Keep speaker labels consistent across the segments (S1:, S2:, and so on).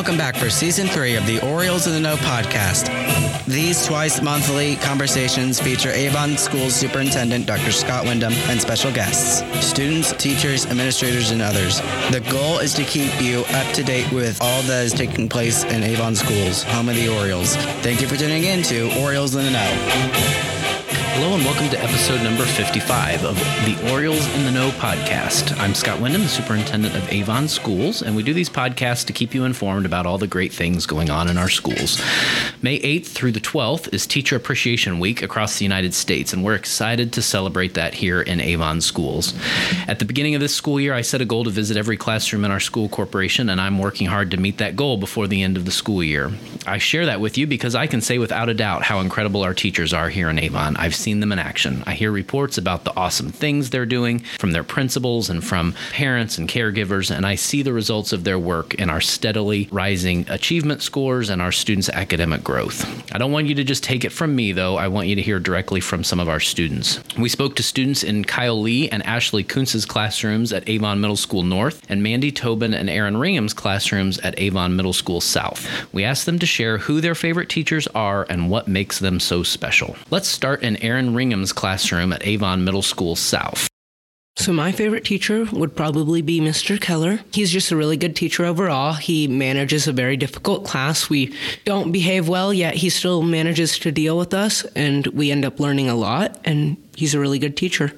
S1: Welcome back for season three of the Orioles in the Know podcast. These twice monthly conversations feature Avon School Superintendent Dr. Scott Wyndham and special guests, students, teachers, administrators, and others. The goal is to keep you up to date with all that is taking place in Avon Schools, home of the Orioles. Thank you for tuning in to Orioles in the Know.
S2: Hello and welcome to episode number 55 of the Orioles in the Know podcast. I'm Scott Wyndham, the superintendent of Avon Schools, and we do these podcasts to keep you informed about all the great things going on in our schools. May 8th through the 12th is Teacher Appreciation Week across the United States, and we're excited to celebrate that here in Avon Schools. At the beginning of this school year, I set a goal to visit every classroom in our school corporation, and I'm working hard to meet that goal before the end of the school year. I share that with you because I can say without a doubt how incredible our teachers are here in Avon. I've seen them in action. I hear reports about the awesome things they're doing from their principals and from parents and caregivers, and I see the results of their work in our steadily rising achievement scores and our students' academic growth. I don't want you to just take it from me, though. I want you to hear directly from some of our students. We spoke to students in Kyle Lee and Ashley Koontz's classrooms at Avon Middle School North and Mandy Tobin and Erin Ringham's classrooms at Avon Middle School South. We asked them to share who their favorite teachers are and what makes them so special. Let's start in Erin Ringham's classroom at Avon Middle School South.
S3: So my favorite teacher would probably be Mr. Keller. He's just a really good teacher overall. He manages a very difficult class. We don't behave well, yet he still manages to deal with us, and we end up learning a lot, and he's a really good teacher.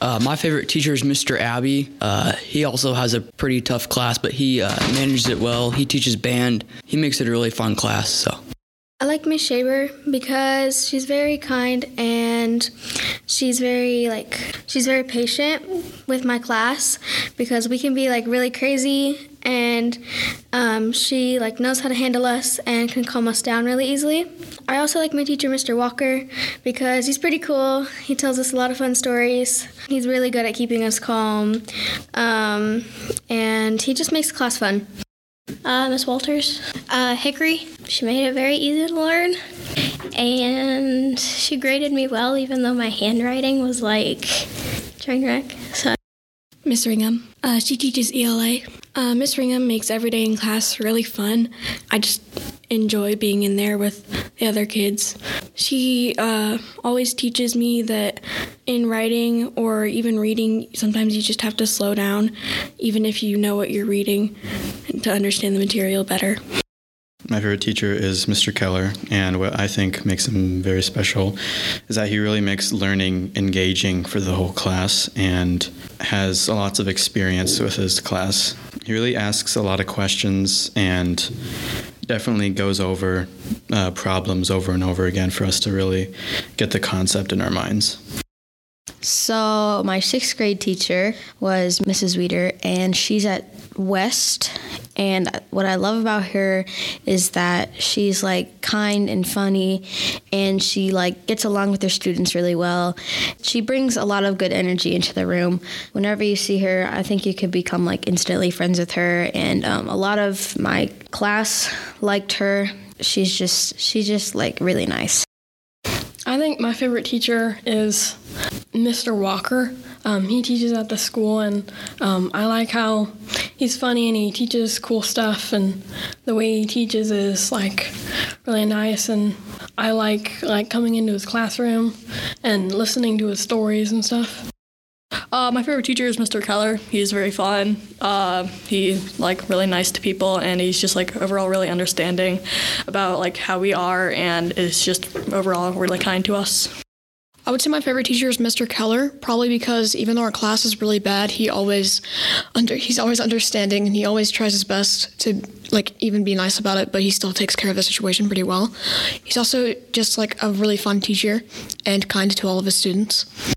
S4: Uh, my favorite teacher is Mr. Abbey. Uh, he also has a pretty tough class, but he uh, manages it well. He teaches band. He makes it a really fun class. So.
S5: I like Miss Shaber because she's very kind and she's very like she's very patient with my class because we can be like really crazy and um, she like knows how to handle us and can calm us down really easily. I also like my teacher, Mr. Walker, because he's pretty cool. He tells us a lot of fun stories. He's really good at keeping us calm, um, and he just makes class fun.
S6: Uh, Miss Walters, uh, Hickory. She made it very easy to learn, and she graded me well, even though my handwriting was like train wreck. So,
S7: Miss Ringham, uh, she teaches ELA. Uh, Miss Ringham makes every day in class really fun. I just enjoy being in there with the other kids. She uh, always teaches me that in writing or even reading, sometimes you just have to slow down, even if you know what you're reading, to understand the material better.
S8: My favorite teacher is Mr. Keller, and what I think makes him very special is that he really makes learning engaging for the whole class and has lots of experience with his class. He really asks a lot of questions and definitely goes over uh, problems over and over again for us to really get the concept in our minds.
S9: So, my sixth grade teacher was Mrs. Weeder, and she's at West. And what I love about her is that she's like kind and funny, and she like gets along with her students really well. She brings a lot of good energy into the room. Whenever you see her, I think you could become like instantly friends with her. And um, a lot of my class liked her. She's just she's just like really nice.
S7: I think my favorite teacher is Mr. Walker. Um, he teaches at the school, and um, I like how he's funny and he teaches cool stuff, and the way he teaches is like really nice. And I like like coming into his classroom and listening to his stories and stuff.
S10: Uh, my favorite teacher is Mr. Keller. He's very fun. Uh, he's like really nice to people, and he's just like overall really understanding about like how we are, and is just overall really kind to us.
S11: I would say my favorite teacher is Mr. Keller, probably because even though our class is really bad, he always under he's always understanding and he always tries his best to like even be nice about it, but he still takes care of the situation pretty well. He's also just like a really fun teacher and kind to all of his students.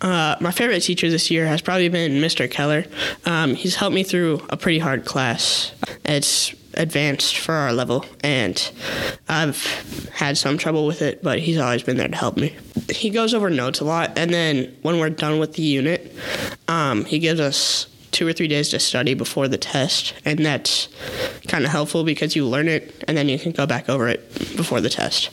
S3: Uh, my favorite teacher this year has probably been Mr. Keller. Um, he's helped me through a pretty hard class. It's advanced for our level, and I've had some trouble with it, but he's always been there to help me. He goes over notes a lot, and then when we're done with the unit, um, he gives us two or three days to study before the test, and that's kind of helpful because you learn it and then you can go back over it before the test.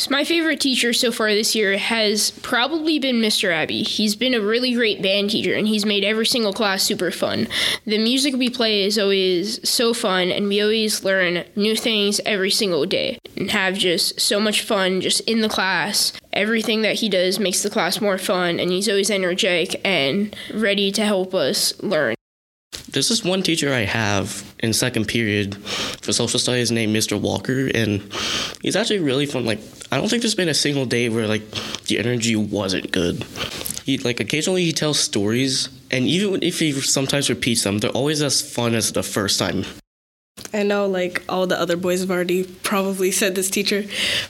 S12: So my favorite teacher so far this year has probably been Mr. Abbey. He's been a really great band teacher and he's made every single class super fun. The music we play is always so fun and we always learn new things every single day and have just so much fun just in the class. Everything that he does makes the class more fun and he's always energetic and ready to help us learn.
S3: There's this one teacher I have in second period for social studies named Mr. Walker, and he's actually really fun. Like, I don't think there's been a single day where like the energy wasn't good. He like occasionally he tells stories, and even if he sometimes repeats them, they're always as fun as the first time.
S13: I know like all the other boys have already probably said this teacher,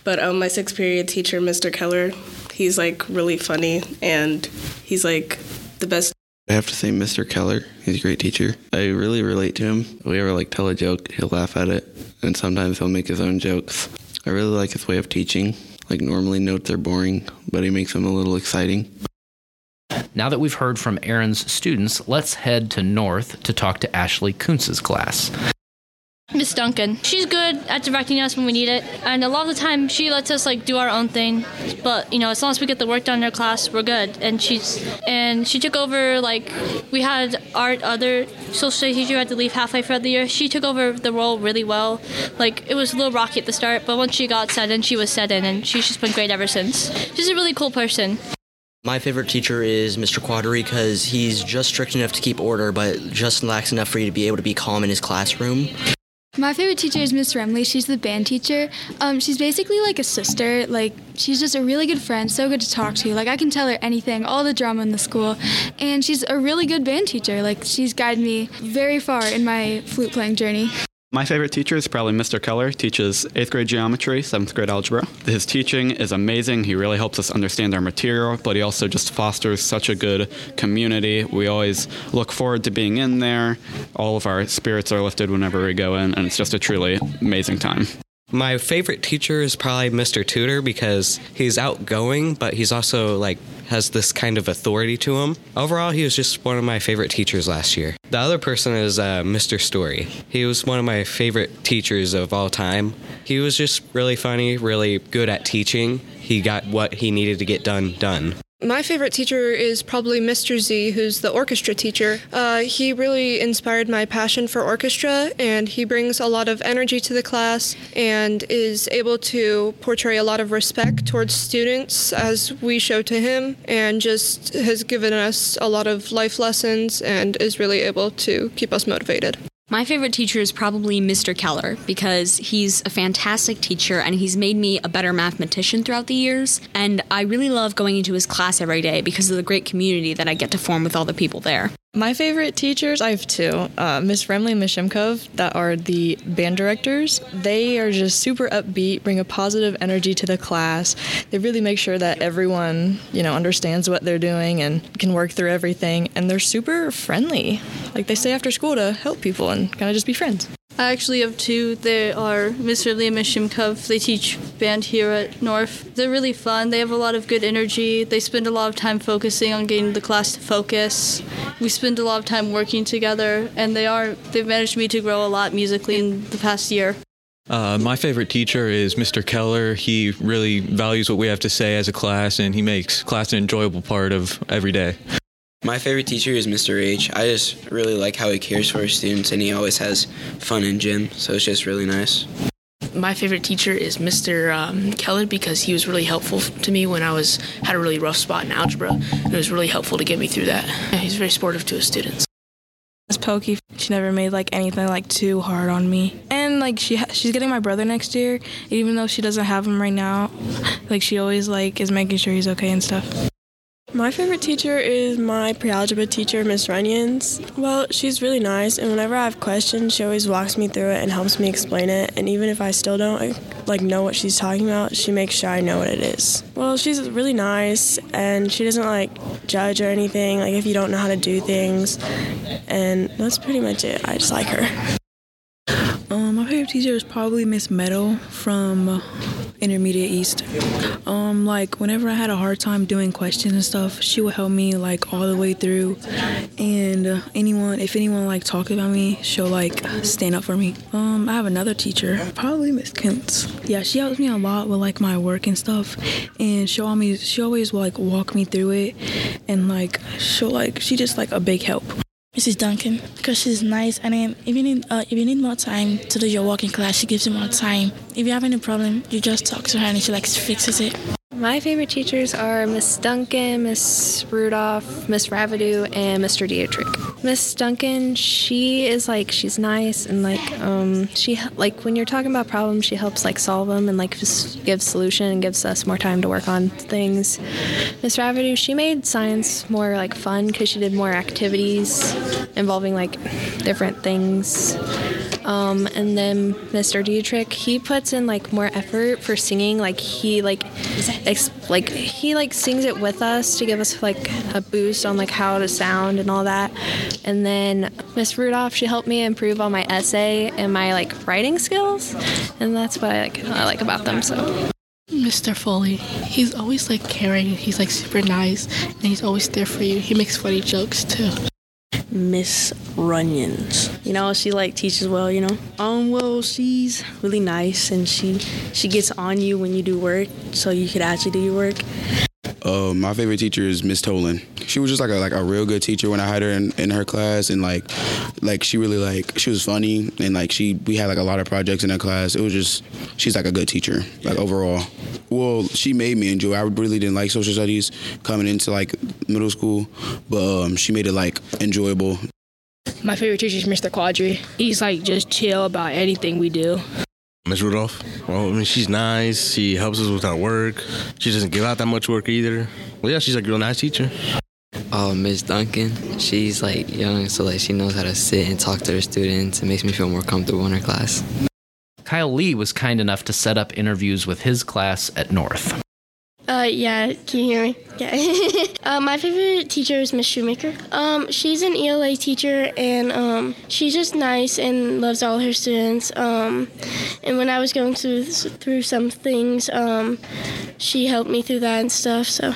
S13: but um, my sixth period teacher, Mr. Keller, he's like really funny and he's like the best
S14: I have to say, Mr. Keller, he's a great teacher. I really relate to him. If we ever like tell a joke, he'll laugh at it, and sometimes he'll make his own jokes. I really like his way of teaching. Like normally notes are boring, but he makes them a little exciting.
S2: Now that we've heard from Erin's students, let's head to North to talk to Ashley Koontz's class.
S15: Miss Duncan. She's good at directing us when we need it, and a lot of the time she lets us like do our own thing. But you know, as long as we get the work done in her class, we're good. And she's and she took over like we had our other social studies teacher had to leave halfway through the year. She took over the role really well. Like it was a little rocky at the start, but once she got set in, she was set in, and she's just been great ever since. She's a really cool person.
S16: My favorite teacher is Mr. Quadri because he's just strict enough to keep order, but just lax enough for you to be able to be calm in his classroom.
S17: My favorite teacher is Miss Remley. She's the band teacher. Um, she's basically like a sister. Like she's just a really good friend, so good to talk to. Like I can tell her anything, all the drama in the school, and she's a really good band teacher. Like she's guided me very far in my flute playing journey.
S18: My favorite teacher is probably Mr. Keller. He teaches eighth grade geometry, seventh grade algebra. His teaching is amazing. He really helps us understand our material, but he also just fosters such a good community. We always look forward to being in there. All of our spirits are lifted whenever we go in, and it's just a truly amazing time.
S19: My favorite teacher is probably Mr. Tudor because he's outgoing, but he's also like has this kind of authority to him. Overall, he was just one of my favorite teachers last year. The other person is uh, Mr. Story. He was one of my favorite teachers of all time. He was just really funny, really good at teaching. He got what he needed to get done done.
S20: My favorite teacher is probably Mr. Z, who's the orchestra teacher. Uh, he really inspired my passion for orchestra, and he brings a lot of energy to the class and is able to portray a lot of respect towards students as we show to him, and just has given us a lot of life lessons and is really able to keep us motivated.
S21: My favorite teacher is probably Mr. Keller because he's a fantastic teacher and he's made me a better mathematician throughout the years. And I really love going into his class every day because of the great community that I get to form with all the people there.
S11: My favorite teachers, I have two uh, Miss Remley and Miss Shimkov, that are the band directors. They are just super upbeat, bring a positive energy to the class. They really make sure that everyone, you know, understands what they're doing and can work through everything. And they're super friendly. Like they stay after school to help people and kind of just be friends.
S22: I actually have two. They are Mr. Liam and Shimkov. They teach band here at North. They're really fun. They have a lot of good energy. They spend a lot of time focusing on getting the class to focus. We spend a lot of time working together, and they are they've managed me to grow a lot musically in the past year.
S23: Uh, my favorite teacher is Mr. Keller. He really values what we have to say as a class, and he makes class an enjoyable part of every day.
S24: My favorite teacher is Mr. H. I just really like how he cares for his students and he always has fun in gym, so it's just really nice.
S25: My favorite teacher is Mr. Um, Keller because he was really helpful to me when I was had a really rough spot in algebra. And it was really helpful to get me through that. He's very supportive to his students.
S26: Miss Pokey, she never made like anything like too hard on me. And like she ha- she's getting my brother next year, even though she doesn't have him right now. Like she always like is making sure he's okay and stuff.
S27: My favorite teacher is my pre-algebra teacher, Miss Runyons. Well, she's really nice, and whenever I have questions, she always walks me through it and helps me explain it. And even if I still don't like know what she's talking about, she makes sure I know what it is. Well, she's really nice, and she doesn't like judge or anything. Like if you don't know how to do things, and that's pretty much it. I just like her.
S26: Um, my favorite
S27: teacher is probably Miss Meadow from Intermediate East. Um, like whenever I had a hard time doing questions and stuff, she would help me like all the way through. And uh, anyone, if anyone like talked about me, she'll like stand up for me. Um, I have another teacher, probably Miss Kentz. Yeah, she helps me a lot with like my work and stuff, and she always she always will, like walk me through it, and like she'll like she just like a big help.
S28: Mrs. Duncan because she's nice and then if you need uh, if you need more time to do your walking class, she gives you more time. If you have any problem, you just talk to her and she like fixes it.
S20: My favorite teachers are Miss Duncan, Miss Rudolph, Miss Ravidu, and Mr. Dietrich. Miss Duncan, she is like she's nice and like um she like when you're talking about problems, she helps like solve them and like gives solution and gives us more time to work on things. Miss Ravidu, she made science more like fun because she did more activities involving like different things. Um, and then Mr. Dietrich, he puts in like more effort for singing. Like he like, ex- like he like sings it with us to give us like a boost on like how to sound and all that. And then Miss Rudolph, she helped me improve on my essay and my like writing skills, and that's what I like I like about them. So.
S29: Mr. Foley, he's always like caring. He's like super nice, and he's always there for you. He makes funny jokes too.
S25: Miss Runyons. You know, she like teaches well, you know. Um, well, she's really nice and she she gets on you when you do work so you could actually do your work.
S1: Uh, my favorite teacher is Miss Tolan. She was just like a like a real good teacher when I had her in, in her class, and like like she really like she was funny, and like she we had like a lot of projects in her class. It was just she's like a good teacher, like overall. Well, she made me enjoy. I really didn't like social studies coming into like middle school, but um, she made it like enjoyable.
S30: My favorite teacher is Mr. Quadri. He's like just chill about anything we do.
S26: Miss Rudolph. Well, I mean, she's nice. She helps us with our work. She doesn't give out that much work either. Well, yeah, she's like a real nice teacher.
S31: Oh, Miss Duncan. She's like young, so like she knows how to sit and talk to her students. It makes me feel more comfortable in her class.
S2: Kyle Lee was kind enough to set up interviews with his class at North.
S12: Uh, yeah, can you hear me? Yeah. uh, my favorite teacher is Miss Shoemaker. Um, she's an ELA teacher, and um, she's just nice and loves all her students. Um, and when I was going through through some things, um, she helped me through that and stuff. So,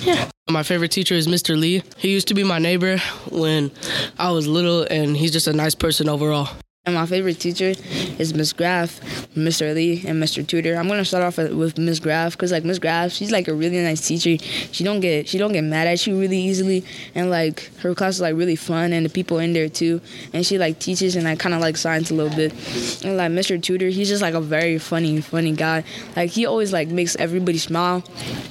S12: yeah.
S29: My favorite teacher is Mr. Lee. He used to be my neighbor when I was little, and he's just a nice person overall.
S32: And my favorite teacher is Miss Graff, Mr. Lee, and Mr. Tudor. I'm gonna start off with Miss Graff because like Miss Graff, she's like a really nice teacher. She don't get she don't get mad at you really easily, and like her class is like really fun, and the people in there too. And she like teaches and I kind of like science a little bit. And like Mr. Tudor, he's just like a very funny funny guy. Like he always like makes everybody smile,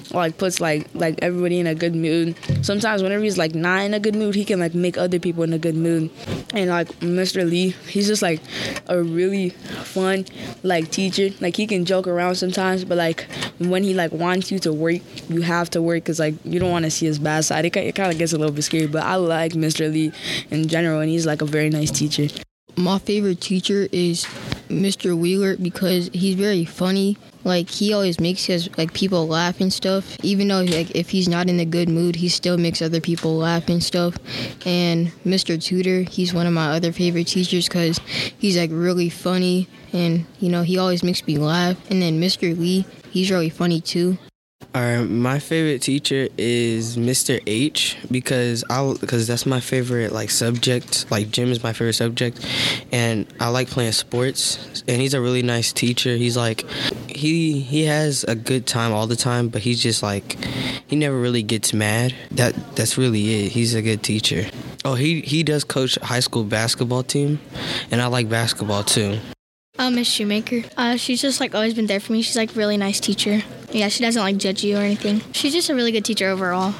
S32: like puts like like everybody in a good mood. Sometimes whenever he's like not in a good mood, he can like make other people in a good mood. And like Mr. Lee, he's just like a really fun like teacher. Like he can joke around sometimes, but like when he like wants you to work, you have to work because like you don't want to see his bad side. It, it kind of gets a little bit scary, but I like Mr. Lee in general, and he's like a very nice teacher.
S33: My favorite teacher is Mr. Wheeler because he's very funny. Like he always makes his like people laugh and stuff. Even though like if he's not in a good mood, he still makes other people laugh and stuff. And Mr. Tudor, he's one of my other favorite teachers because he's like really funny and you know he always makes me laugh. And then Mr. Lee, he's really funny too.
S19: All right, my favorite teacher is Mr. H because I because that's my favorite like subject. Like gym is my favorite subject, and I like playing sports. And he's a really nice teacher. He's like he he has a good time all the time, but he's just like he never really gets mad. That that's really it. He's a good teacher. Oh, he he does coach high school basketball team, and I like basketball too.
S9: Uh, Miss Shoemaker. Uh, she's just like always been there for me. She's like really nice teacher. Yeah, she doesn't like judge you or anything. She's just a really good teacher overall.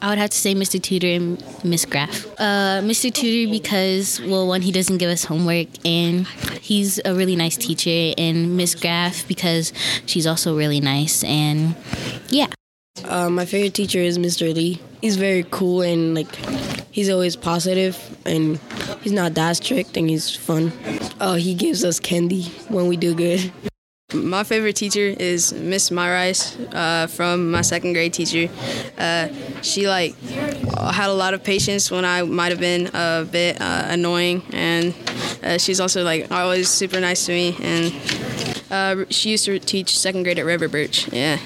S34: I would have to say Mr. Tudor and Miss Graff. Uh, Mr. Tudor because well, one he doesn't give us homework and he's a really nice teacher, and Miss Graff because she's also really nice and yeah.
S32: Uh, my favorite teacher is Mr. Lee. He's very cool and like he's always positive and he's not that strict and he's fun. Uh, he gives us candy when we do good.
S25: My favorite teacher is Miss Myrice uh, from my second grade teacher. Uh, she like had a lot of patience when I might have been a bit uh, annoying, and uh, she's also like always super nice to me. And uh, she used to teach second grade at River Birch. Yeah.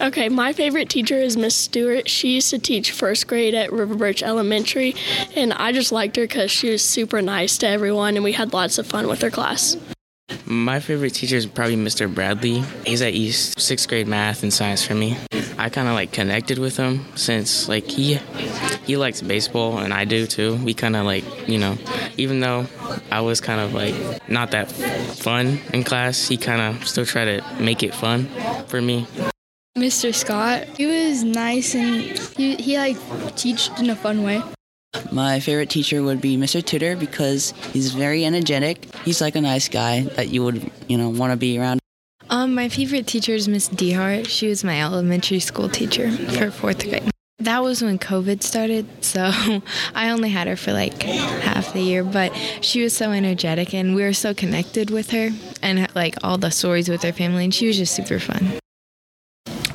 S29: Okay, my favorite teacher is Miss Stewart. She used to teach first grade at River Birch Elementary, and I just liked her because she was super nice to everyone, and we had lots of fun with her class.
S35: My favorite teacher is probably Mr. Bradley. He's at East, sixth grade math and science for me. I kind of like connected with him since like he he likes baseball and I do too. We kind of like you know, even though I was kind of like not that fun in class, he kind of still tried to make it fun for me.
S36: Mr. Scott, he was nice and he, he like teached in a fun way.
S9: My favorite teacher would be Mr. Tudor because he's very energetic. He's like a nice guy that you would, you know, want to be around.
S21: Um, my favorite teacher is Miss Dehart. She was my elementary school teacher for fourth grade. That was when COVID started, so I only had her for like half the year, but she was so energetic and we were so connected with her and like all the stories with her family, and she was just super fun.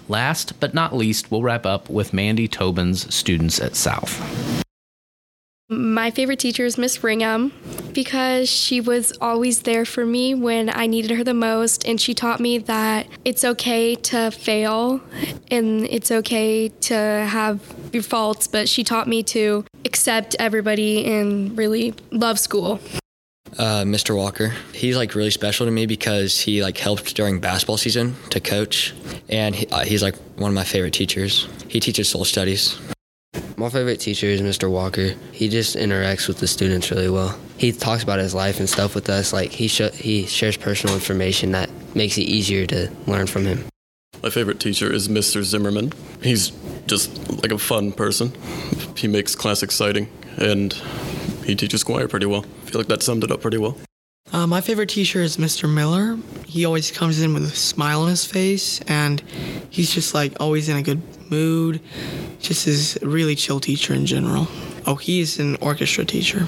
S2: Last but not least, we'll wrap up with Mandy Tobin's students at South.
S7: My favorite teacher is Miss Ringham because she was always there for me when I needed her the most, and she taught me that it's okay to fail and it's okay to have your faults, but she taught me to accept everybody and really love school.
S19: Uh, Mr. Walker. He's like really special to me because he like helped during basketball season to coach, and he, uh, he's like one of my favorite teachers. He teaches soul studies.
S23: My favorite teacher is Mr. Walker. He just interacts with the students really well. He talks about his life and stuff with us. Like he sh- he shares personal information that makes it easier to learn from him.
S8: My favorite teacher is Mr. Zimmerman. He's just like a fun person. He makes class exciting and he teaches choir pretty well. I feel like that summed it up pretty well.
S11: Uh, my favorite teacher is Mr. Miller. He always comes in with a smile on his face, and he's just like always in a good mood. Just is a really chill teacher in general. Oh, he's an orchestra teacher.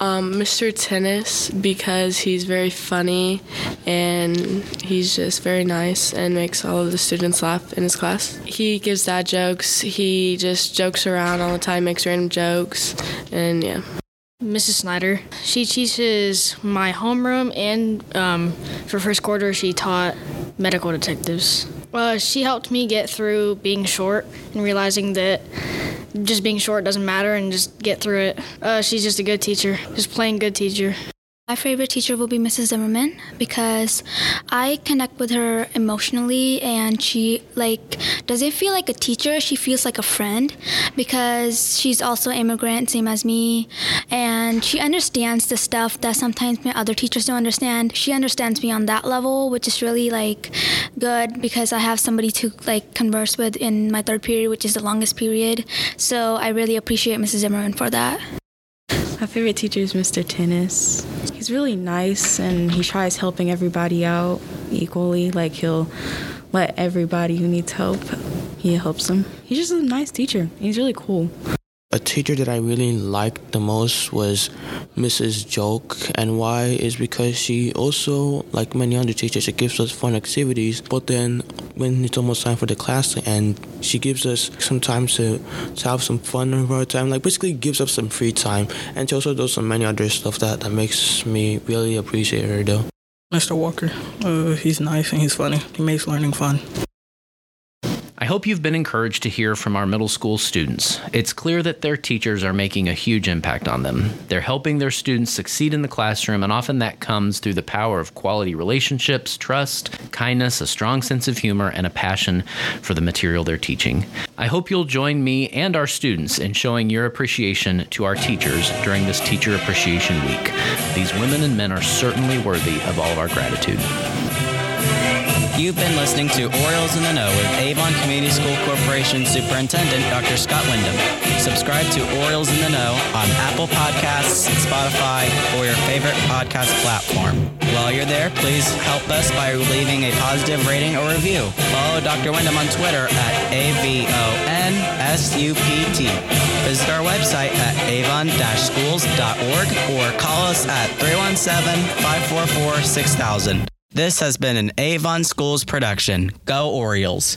S29: Um, Mr. Tennis because he's very funny and he's just very nice and makes all of the students laugh in his class. He gives dad jokes. He just jokes around all the time, makes random jokes, and yeah.
S12: Mrs. Snyder. She teaches my homeroom, and um, for first quarter, she taught medical detectives. Uh, she helped me get through being short and realizing that just being short doesn't matter and just get through it. Uh, she's just a good teacher, just plain good teacher.
S33: My favorite teacher will be Mrs. Zimmerman because I connect with her emotionally and she like doesn't feel like a teacher, she feels like a friend because she's also immigrant same as me and she understands the stuff that sometimes my other teachers don't understand. She understands me on that level, which is really like good because I have somebody to like converse with in my third period, which is the longest period. So I really appreciate Mrs. Zimmerman for that.
S6: My favorite teacher is Mr. Tennis. He's really nice and he tries helping everybody out equally. Like he'll let everybody who needs help, he helps them. He's just a nice teacher. He's really cool.
S23: A teacher that I really liked the most was Mrs. Joke, and why is because she also, like many other teachers, she gives us fun activities. But then, when it's almost time for the class to end, she gives us some time to, to have some fun in our time. Like basically, gives us some free time, and she also does some many other stuff that that makes me really appreciate her though.
S11: Mr. Walker. Uh, he's nice and he's funny. He makes learning fun.
S2: I hope you've been encouraged to hear from our middle school students. It's clear that their teachers are making a huge impact on them. They're helping their students succeed in the classroom, and often that comes through the power of quality relationships, trust, kindness, a strong sense of humor, and a passion for the material they're teaching. I hope you'll join me and our students in showing your appreciation to our teachers during this Teacher Appreciation Week. These women and men are certainly worthy of all of our gratitude.
S1: You've been listening to Orioles in the Know with Avon Community School Corporation Superintendent Dr. Scott Wyndham. Subscribe to Orioles in the Know on Apple Podcasts, Spotify, or your favorite podcast platform. While you're there, please help us by leaving a positive rating or review. Follow Dr. Wyndham on Twitter at A-V-O-N-S-U-P-T. Visit our website at avon-schools.org or call us at 317-544-6000. This has been an Avon Schools production. Go Orioles.